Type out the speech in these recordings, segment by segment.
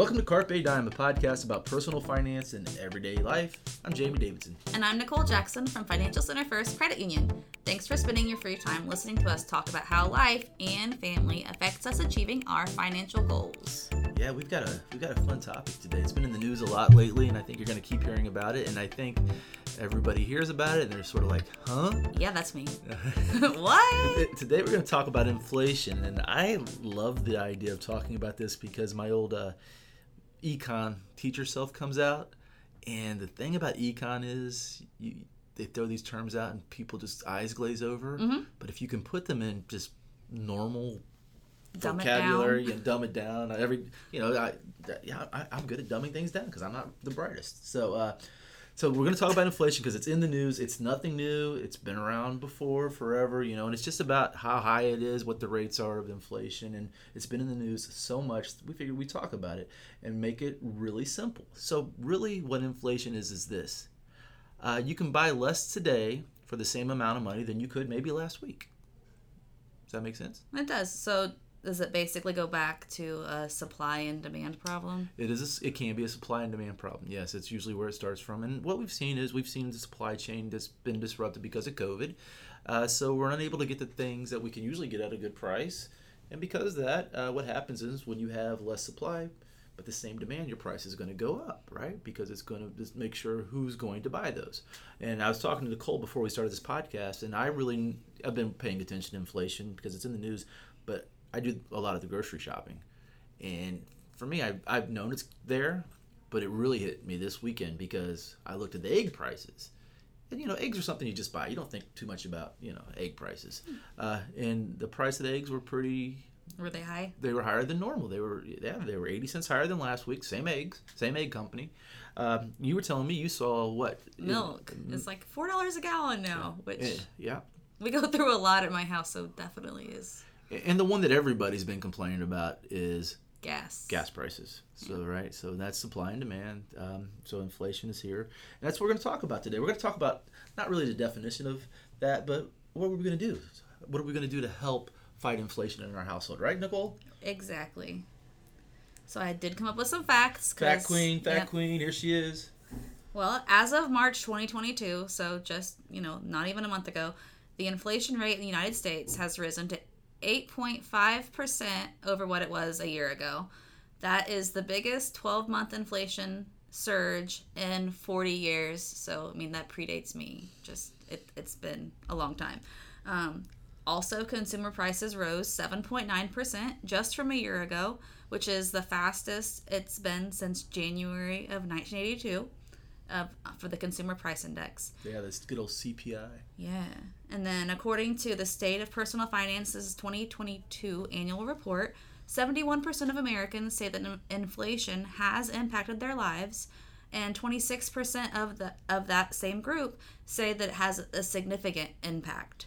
Welcome to Carpe Dime, a podcast about personal finance and everyday life. I'm Jamie Davidson. And I'm Nicole Jackson from Financial Center First Credit Union. Thanks for spending your free time listening to us talk about how life and family affects us achieving our financial goals. Yeah, we've got a we've got a fun topic today. It's been in the news a lot lately, and I think you're going to keep hearing about it. And I think everybody hears about it, and they're sort of like, "Huh?" Yeah, that's me. what? Today we're going to talk about inflation, and I love the idea of talking about this because my old uh, econ teacher self comes out, and the thing about econ is you, they throw these terms out, and people just eyes glaze over. Mm-hmm. But if you can put them in just normal Dumb vocabulary and dumb it down. Every you know, I yeah, I, I'm good at dumbing things down because I'm not the brightest. So uh, so we're gonna talk about inflation because it's in the news. It's nothing new. It's been around before forever. You know, and it's just about how high it is, what the rates are of inflation, and it's been in the news so much. We figured we talk about it and make it really simple. So really, what inflation is is this: uh, you can buy less today for the same amount of money than you could maybe last week. Does that make sense? It does. So does it basically go back to a supply and demand problem? It is. A, it can be a supply and demand problem. Yes, it's usually where it starts from. And what we've seen is we've seen the supply chain that's been disrupted because of COVID. Uh, so we're unable to get the things that we can usually get at a good price. And because of that, uh, what happens is when you have less supply, but the same demand, your price is going to go up, right? Because it's going to just make sure who's going to buy those. And I was talking to Nicole before we started this podcast, and I really I've been paying attention to inflation because it's in the news, but I do a lot of the grocery shopping, and for me, I've, I've known it's there, but it really hit me this weekend because I looked at the egg prices. And you know, eggs are something you just buy. You don't think too much about you know egg prices, uh, and the price of the eggs were pretty Were they high? they were higher than normal. They were yeah, they were eighty cents higher than last week. Same eggs, same egg company. Um, you were telling me you saw what Milk. It's like four dollars a gallon now, which Eh, yeah, we go through a lot at my house, so definitely is and the one that everybody's been complaining about is gas. gas prices. So right, so that's supply and demand. Um, so inflation is here, and that's what we're going to talk about today. We're going to talk about not really the definition of that, but what are we going to do? What are we going to do to help fight inflation in our household? Right, Nicole? Exactly. So I did come up with some facts. Fat queen, fat yeah. queen. Here she is. Well, as of March 2022, so just, you know, not even a month ago, the inflation rate in the United States has risen to 8.5% over what it was a year ago. That is the biggest 12 month inflation surge in 40 years. So, I mean, that predates me. Just, it, it's been a long time. Um, also, consumer prices rose 7.9% just from a year ago, which is the fastest it's been since January of 1982 uh, for the Consumer Price Index. Yeah, this good old CPI. Yeah. And then, according to the State of Personal Finance's 2022 annual report, 71% of Americans say that inflation has impacted their lives, and 26% of the of that same group say that it has a significant impact.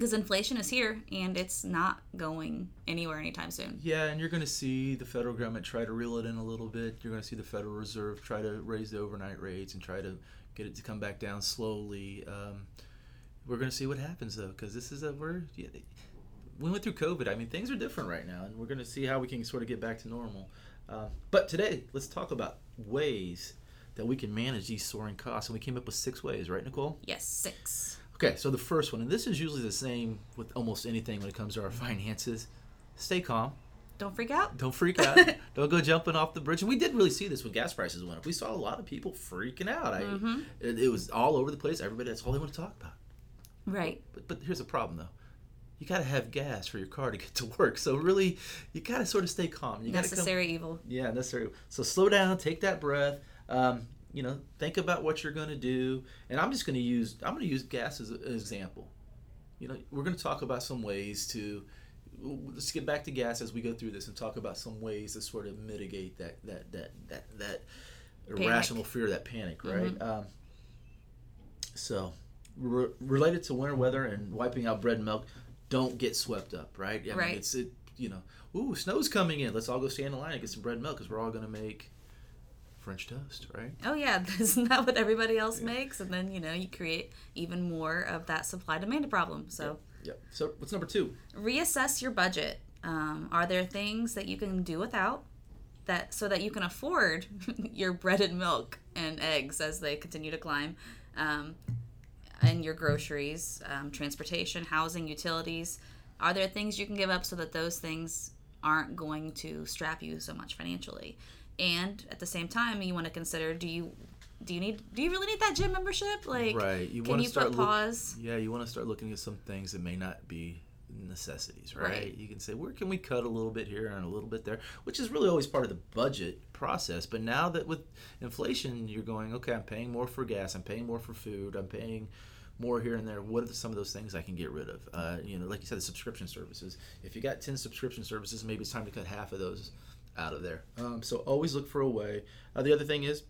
Because inflation is here and it's not going anywhere anytime soon. Yeah, and you're going to see the federal government try to reel it in a little bit. You're going to see the Federal Reserve try to raise the overnight rates and try to get it to come back down slowly. Um, we're going to see what happens though, because this is a we're yeah, we went through COVID. I mean, things are different right now, and we're going to see how we can sort of get back to normal. Uh, but today, let's talk about ways that we can manage these soaring costs, and we came up with six ways, right, Nicole? Yes, six. Okay, so the first one, and this is usually the same with almost anything when it comes to our finances. Stay calm. Don't freak out. Don't freak out. Don't go jumping off the bridge. And we did really see this when gas prices went up. We saw a lot of people freaking out. I, Mm-hmm. it, it was all over the place. Everybody, that's all they want to talk about. Right. But, but here's the problem, though. You got to have gas for your car to get to work. So really, you got to sort of stay calm. You to come. Necessary evil. Yeah, necessary. So slow down. Take that breath. Um, you know, think about what you're going to do. And I'm just going to use. I'm going to use gas as an example. You know, we're going to talk about some ways to. Let's get back to gas as we go through this and talk about some ways to sort of mitigate that that that that that irrational fear, that panic, right? Um, so, re- related to winter weather and wiping out bread and milk, don't get swept up, right? I mean, Right. it's it. You know, ooh, snow's coming in. Let's all go stand in line and get some bread and milk because we're all going to make French toast, right? Oh yeah, isn't that what everybody else makes? And then you know you create even more of that supply demand problem. So Yep. So what's number two? reassess your budget. Um, are there things that you can do without? that so that you can afford your bread and milk and eggs as they continue to climb, um, and your groceries, um, transportation, housing, utilities. Are there things you can give up so that those things aren't going to strap you so much financially? And at the same time, you want to consider: Do you do you need do you really need that gym membership? Like, right. You can you start put look- pause? yeah, you want to start looking at some things that may not be necessities, right? Right. You can say, where can we cut a little bit here and a little bit there, which is really always part of the budget process. But now that with inflation, you're going, okay, I'm paying more for gas, I'm paying more for food, I'm paying more here and there. What are some of those things I can get rid of? Uh, you know, like you said, the subscription services. If you got 10 subscription services, maybe it's time to cut half of those out of there. Um, so always look for a way. Uh, the other thing is,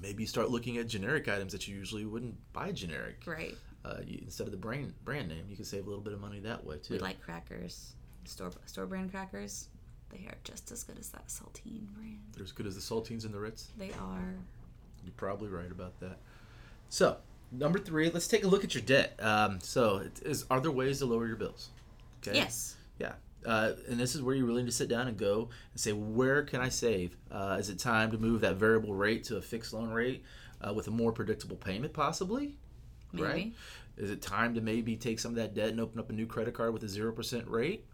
maybe start looking at generic items that you usually wouldn't buy generic Right. uh, you, instead of the brand brand name, you can save a little bit of money that way too. We like crackers, store store brand crackers. They are just as good as that saltine brand. They're as good as the saltines and the Ritz. They are. You're probably right about that. So number three, let's take a look at your debt. Um, so, it is are there ways to lower your bills? Okay. Yes. Yeah. Uh, and this is where you're really need to sit down and go and say, where can I save? Uh, is it time to move that variable rate to a fixed loan rate uh, with a more predictable payment, possibly? Maybe. Right? Is it time to maybe take some of that debt and open up a new credit card with a 0% rate?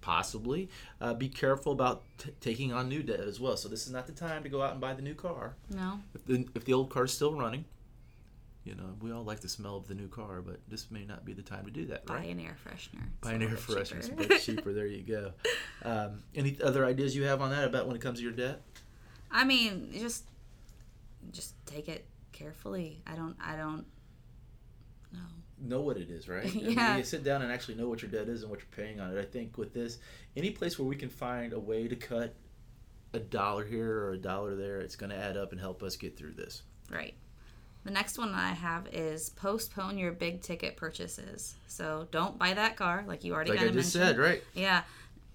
Possibly. Uh, be careful about t- taking on new debt as well. So, this is not the time to go out and buy the new car. No. If the, if the old car's still running, you know, we all like the smell of the new car, but this may not be the time to do that, Buy right? an air freshener. Buy an air freshener, it's a cheaper. bit cheaper. There you go. Um, any other ideas you have on that about when it comes to your debt? I mean, just just take it carefully. I don't. I don't. know. Know what it is, right? I mean, Yeah. you sit down and actually know what your debt is and what you're paying on it. I think with this, any place where we can find a way to cut a dollar here or a dollar there, it's going to add up and help us get through this. Right. The next one that I have is postpone your big ticket purchases. So don't buy that car, like you already Like I kind of just mentioned. said, right? Yeah.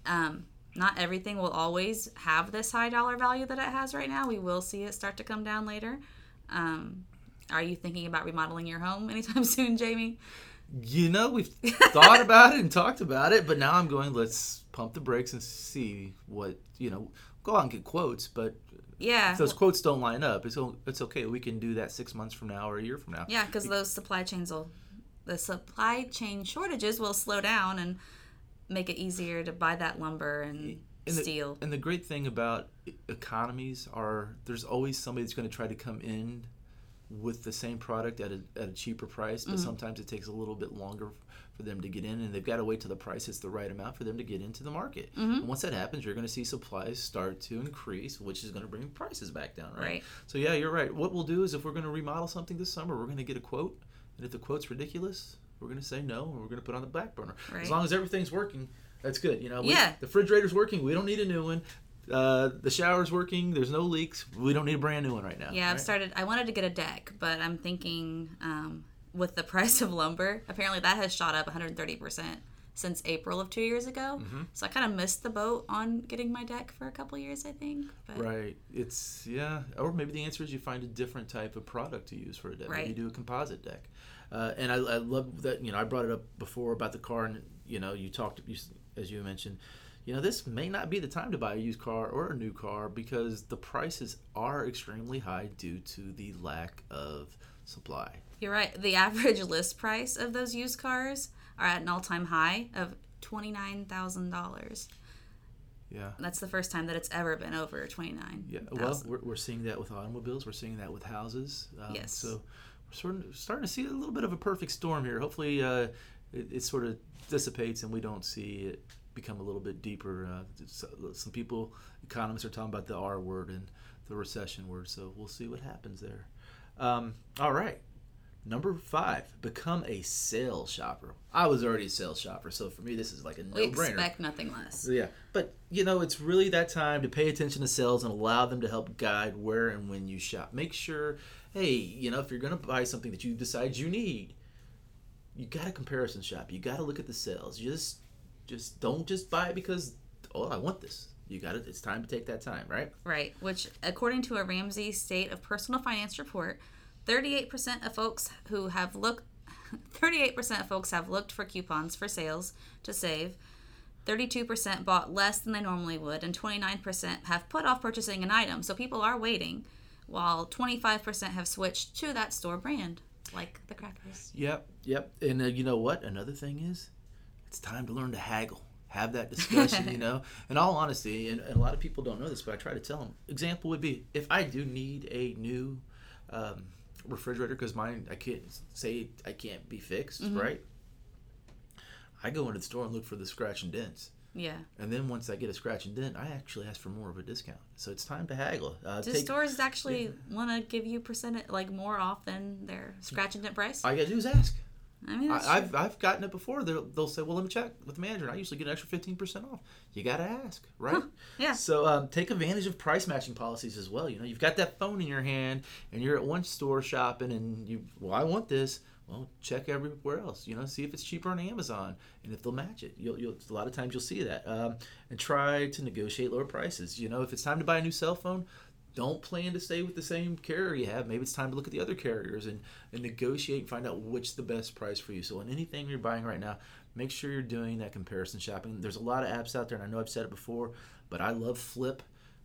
Um, not everything will always have this high dollar value that it has right now. We will see it start to come down later. Um, are you thinking about remodeling your home anytime soon, Jamie? You know, we've thought about it and talked about it, but now I'm going, let's pump the brakes and see what, you know, go out and get quotes, but Yeah. if those quotes don't line up, it's, it's okay. We can do that six months from now or a year from now. Yeah, because those supply chains will, the supply chain shortages will slow down and make it easier to buy that lumber and, And the- steel. And the great thing about economies are there's always somebody that's going to try to come in with the same product at a, at a cheaper price, but mm-hmm. sometimes it takes a little bit longer for them to get in, and they've got to wait till the price hits the right amount for them to get into the market. And once that happens, you're going to see supplies start to increase, which is going to bring prices back down, right? Right. So yeah, you're right. What we'll do is if we're going to remodel something this summer, we're going to get a quote, and if the quote's ridiculous, we're going to say no, and we're going to put on the back burner. Right. As long as everything's working, that's good. You know, we- Yeah. the refrigerator's working. We don't need a new one. Uh, the shower's working. There's no leaks. We don't need a brand new one right now. Yeah, I've right? started. I wanted to get a deck, but I'm thinking um, with the price of lumber, apparently that has shot up 130 percent since April of two years ago. Mm-hmm. So I kind of missed the boat on getting my deck for a couple years, I think. But Right. It's yeah. Or maybe the answer is you find a different type of product to use for a deck. Maybe Right. you do a composite deck. Uh, and I, I love that. You know, I brought it up before about the car, and you know, you talked you, as you mentioned. You know, this may not be the time to buy a used car or a new car because the prices are extremely high due to the lack of supply. You're right. The average list price of those used cars are at an all-time high of twenty nine thousand dollars. Yeah. That's the first time that it's ever been over twenty nine. Yeah, well, we're, we're seeing that with automobiles. We're seeing that with houses. Um, Yes. So we're sort of starting to see a little bit of a perfect storm here. Hopefully, uh, it, it sort of dissipates and we don't see it become a little bit deeper. Uh, some people, economists, are talking about the R word and the recession word. So we'll see what happens there. Um, all right. Number five, become a sales shopper. I was already a sales shopper, so for me, this is like a no-brainer. expect nothing less. Yeah, but you know, it's really that time to pay attention to sales and allow them to help guide where and when you shop. Make sure, hey, you know, if you're going to buy something that you decide you need, you got to comparison shop. You got to look at the sales. Just, just don't just buy it because oh, I want this. You got it. It's time to take that time, right? Right, which according to a Ramsey State of Personal Finance report, 38% of folks who have looked 38% of folks have looked for coupons for sales to save. 32% bought less than they normally would, and 29% have put off purchasing an item. So people are waiting, while 25% have switched to that store brand, like the crackers. Yep, yep. And uh, you know what? Another thing is, it's time to learn to haggle. Have that discussion, you know. In all honesty, and, and, a lot of people don't know this, but I try to tell them. Example would be if I do need a new um, refrigerator because mine I can't say I can't be fixed, mm-hmm. right? I go into the store and look for the scratch and dents. Yeah. And then once I get a scratch and dent, I actually ask for more of a discount. So it's time to haggle. Uh, Do take, stores actually yeah. want to give you percent like more off than their scratch and dent price? All you gotta do is ask. I mean, I, have I've gotten it before. They'll, they'll say, "Well, let me check with the manager." And I usually get an extra fifteen percent off. You got to ask, right? Huh, yeah. So um, take advantage of price matching policies as well. You know, you've got that phone in your hand, and you're at one store shopping, and you, well, I want this. Well, check everywhere else. You know, see if it's cheaper on Amazon, and if they'll match it. You'll, you'll a lot of times you'll see that, um, and try to negotiate lower prices. You know, if it's time to buy a new cell phone, don't plan to stay with the same carrier you have. Maybe it's time to look at the other carriers and, and negotiate and find out which the best price for you. So on anything you're buying right now, make sure you're doing that comparison shopping. There's a lot of apps out there, and I know I've said it before, but I love Flipp.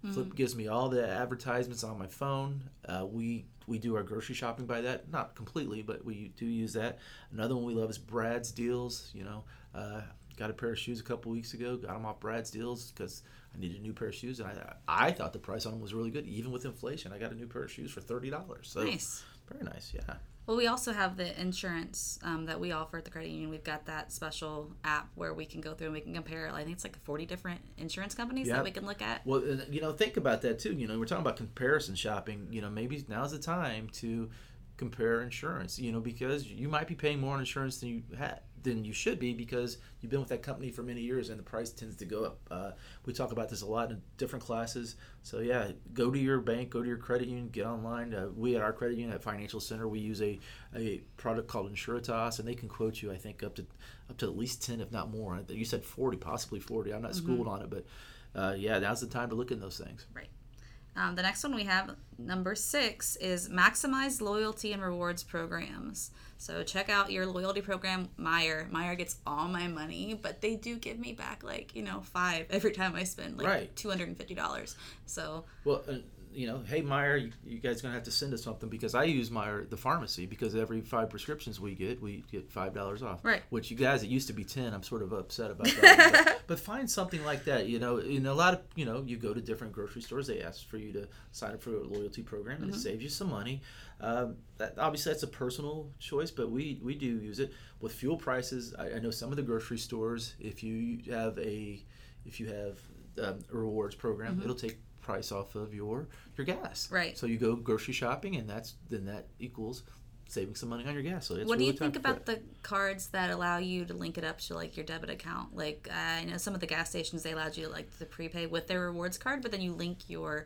Mm-hmm. Flipp gives me all the advertisements on my phone. Uh, we we do our grocery shopping by that, not completely, but we do use that. Another one we love is Brad's Deals. You know, uh, got a pair of shoes a couple weeks ago, got them off Brad's Deals because I needed a new pair of shoes, and I I thought the price on them was really good, even with inflation. I got a new pair of shoes for thirty dollars. So nice, very nice, yeah. Well, we also have the insurance um, that we offer at the credit union. We've got that special app where we can go through and we can compare. I think it's like forty different insurance companies yep. that we can look at. Well, you know, think about that too. You know, we're talking about comparison shopping. You know, maybe now's the time to compare insurance. You know, because you might be paying more on insurance than you had than you should be because you've been with that company for many years and the price tends to go up. Uh, we talk about this a lot in different classes. So yeah, go to your bank, go to your credit union, get online. Uh, we at our credit union at Financial Center, we use a, a product called Insuritas, and they can quote you, I think, up to up to at least ten, if not more. You said forty, possibly forty. I'm not mm-hmm. schooled on it, but uh, yeah, now's the time to look at those things. Right. Um, the next one we have, number six, is maximize loyalty and rewards programs. So check out your loyalty program, Meijer. Meijer gets all my money, but they do give me back like you know five every time I spend like right. two hundred and fifty dollars. So well, you know, hey Meijer, you, you, guys gonna have to send us something because I use Meijer the pharmacy because every five prescriptions we get, we get five dollars off. Right. Which you guys, it used to be ten. I'm sort of upset about that. but, but, find something like that. You know, in a lot of you know, you go to different grocery stores, they ask for you to sign up for a loyalty program, and mm-hmm. it saves you some money. Um, that, obviously, that's a personal choice, but we we do use it with fuel prices. I, I know some of the grocery stores, if you have a if you have um, a rewards program, mm-hmm. it'll take price off of your your gas. Right. So you go grocery shopping, and that's then that equals saving some money on your gas. So what really do you think about the cards that allow you to link it up to like your debit account? Like uh, I know some of the gas stations they allowed you to like to prepay with their rewards card, but then you link your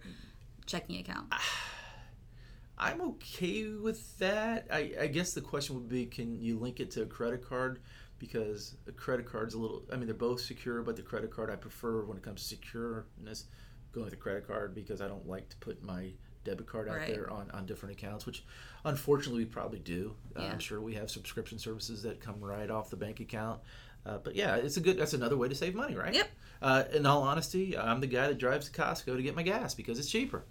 checking account. I'm okay with that. I, I guess the question would be, can you link it to a credit card? Because a credit card's a little. I mean, they're both secure, but the credit card I prefer when it comes to secureness going with a credit card because I don't like to put my debit card out right. there on, on different accounts, which unfortunately we probably do. Yeah. Uh, I'm sure we have subscription services that come right off the bank account. Uh, but yeah, it's a good. That's another way to save money, right? Yep. Uh, in all honesty, I'm the guy that drives to Costco to get my gas because it's cheaper.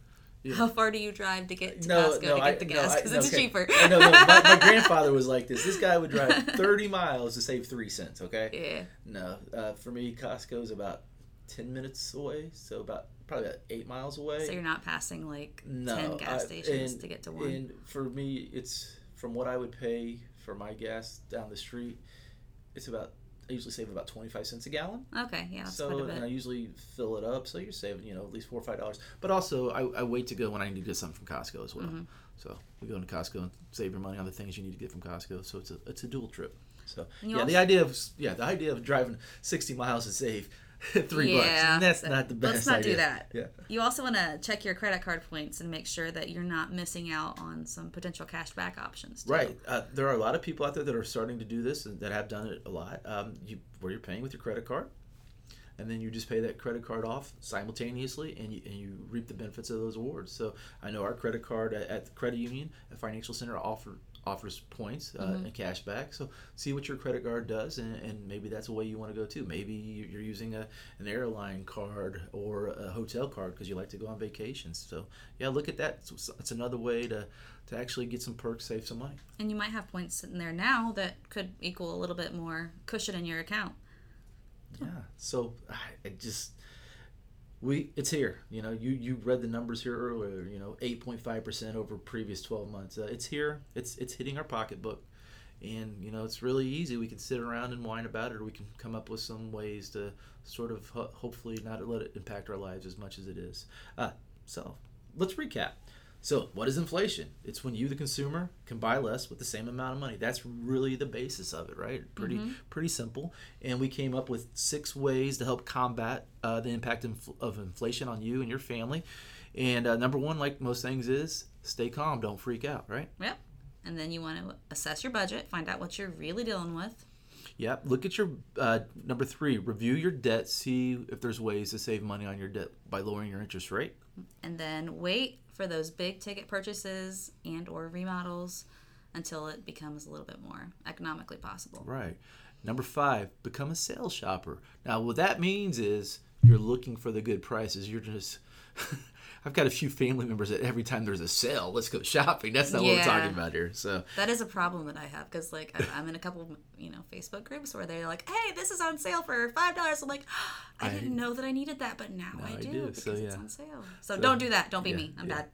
Yeah. How far do you drive to get to no, Costco no, to get I, the gas? Because no, it's okay. cheaper. no, no. My, my, grandfather was like this. This guy would drive 30 miles to save three cents. Okay. Yeah. No, uh, for me, Costco is about 10 minutes away, so about probably about eight miles away. So you're not passing like no, 10 gas I, stations and, to get to one. And for me, it's from what I would pay for my gas down the street. It's about I usually save about twenty five cents a gallon. Okay, yeah. so and I usually fill it up, so you're saving you know at least four or five dollars. But also I, I, wait to go when I need to get something from Costco as well. Mm-hmm. So we go into Costco and save your money on the things you need to get from Costco. So it's a it's a dual trip. So yeah, also, the idea of yeah the idea of driving sixty miles to save three yeah, bucks. That's not the best. Let's not idea. do that. Yeah. You also want to check your credit card points and make sure that you're not missing out on some potential cash back options. Too. Right. Uh, there are a lot of people out there that are starting to do this and that have done it a lot. Um, you, where you're paying with your credit card, and then you just pay that credit card off simultaneously, and you, and you reap the benefits of those awards. So I know our credit card at, at the credit union at Financial Center offer offers points uh, and cash back. So see what your credit card does, and, and maybe that's a way you want to go too. Maybe you- you're using a, an airline card or a hotel card because you like to go on vacations. So yeah, look at that. It's, it's another way to to actually get some perks, save some money. And you might have points sitting there now that could equal a little bit more cushion in your account. Yeah. So I just we it's here. You know, you you read the numbers here earlier. You know, eight point five percent over previous twelve months. Uh, it's here. It's it's hitting our pocketbook, and you know it's really easy. We can sit around and whine about it, or we can come up with some ways to sort of ho- hopefully not let it impact our lives as much as it is. Uh, so let's recap. So, what is inflation? It's when you, the consumer, can buy less with the same amount of money. That's really the basis of it, right? Pretty, pretty simple. And we came up with six ways to help combat uh, the impact of inflation on you and your family. And uh, number one, like most things, is stay calm, don't freak out, right? Yep. And then you want to assess your budget, find out what you're really dealing with. Yep. Look at your uh, number three. Review your debt. See if there's ways to save money on your debt by lowering your interest rate. and then wait for those big ticket purchases and or remodels until it becomes a little bit more economically possible. Right. Number five, become a sales shopper. Now, what that means is you're looking for the good prices. You're just. I've got a few family members that every time there's a sale, let's go shopping. That's not what we're talking about here. So, That is a problem that I have because, like, I'm- I'm in a couple, of, you know, Facebook groups where they're like, "Hey, this is on sale for five dollars." I'm like, I, I- didn't know that I needed that, but now I I do, do, because so, it's on sale. So, don't do that. Don't be yeah, me. I'm yeah. bad.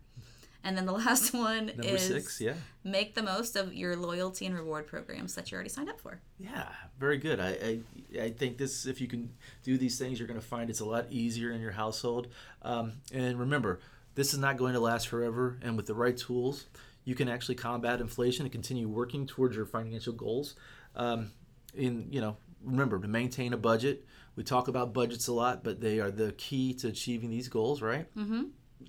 And then the last one number is six, yeah. make the most of your loyalty and reward programs that you already signed up for. Yeah, very good. I, I I think this if you can do these things, you're going to find it's a lot easier in your household. Um, and remember, this is not going to last forever. And with the right tools, you can actually combat inflation and continue working towards your financial goals. Um, in you know, remember to maintain a budget. We talk about budgets a lot, but they are the key to achieving these goals, right? Mm-hmm.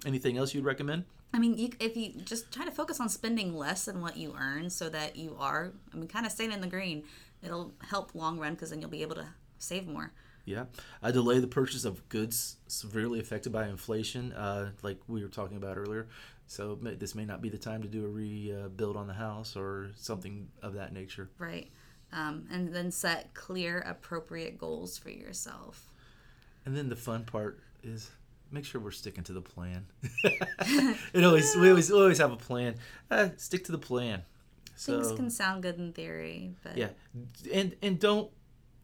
Anything else you'd recommend? I mean, you, if you just try to focus on spending less than what you earn so that you are, I mean, kind of staying in the green, it'll help long run because then you'll be able to save more. Yeah, I delay the purchase of goods severely affected by inflation, uh, like we were talking about earlier. So may- this may not be the time to do a rebuild on the house or something of that nature. Right. Um, and then set clear, appropriate goals for yourself. And then the fun part is make sure we're sticking to the plan. it always we always we always have a plan. Uh, stick to the plan. So Things can sound good in theory, but yeah, and and don't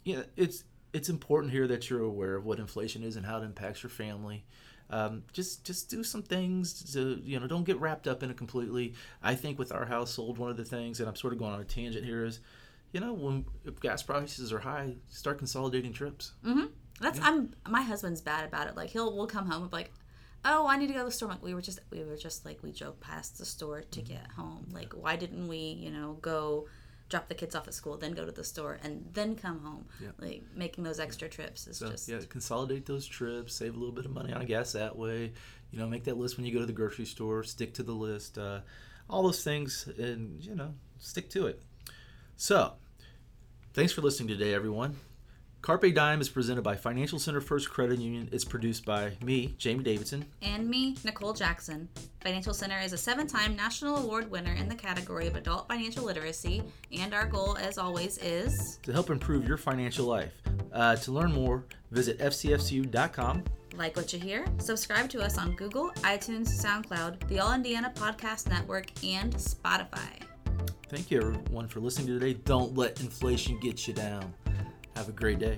you know it's it's important here that you're aware of what inflation is and how it impacts your family. Um, just just do some things to you know don't get wrapped up in it completely. I think with our household, one of the things, and I'm sort of going on a tangent here, is you know when if gas prices are high, start consolidating trips. hmm that's I'm my husband's bad about it. Like he'll we'll come home and be like, oh, I need to go to the store. I'm like we were just we were just like we drove past the store to get home. Like why didn't we you know go drop the kids off at school, then go to the store, and then come home? Yeah. Like making those extra trips is So just yeah, consolidate those trips, save a little bit of money on gas that way. You know, make that list when you go to the grocery store. Stick to the list. Uh, all those things, and you know, stick to it. So, thanks for listening today, everyone. Carpe Dime is presented by Financial Center First Credit Union. It's produced by me, Jamie Davidson. and me, Nicole Jackson. Financial Center is a seven time national award winner in the category of adult financial literacy, and our goal, as always, is to help improve your financial life. Uh, to learn more, visit fcfcu.com. like what you hear, subscribe to us on Google, iTunes, SoundCloud, the All Indiana Podcast Network, and Spotify. Thank you, everyone, for listening today. Don't let inflation get you down. Have a great day.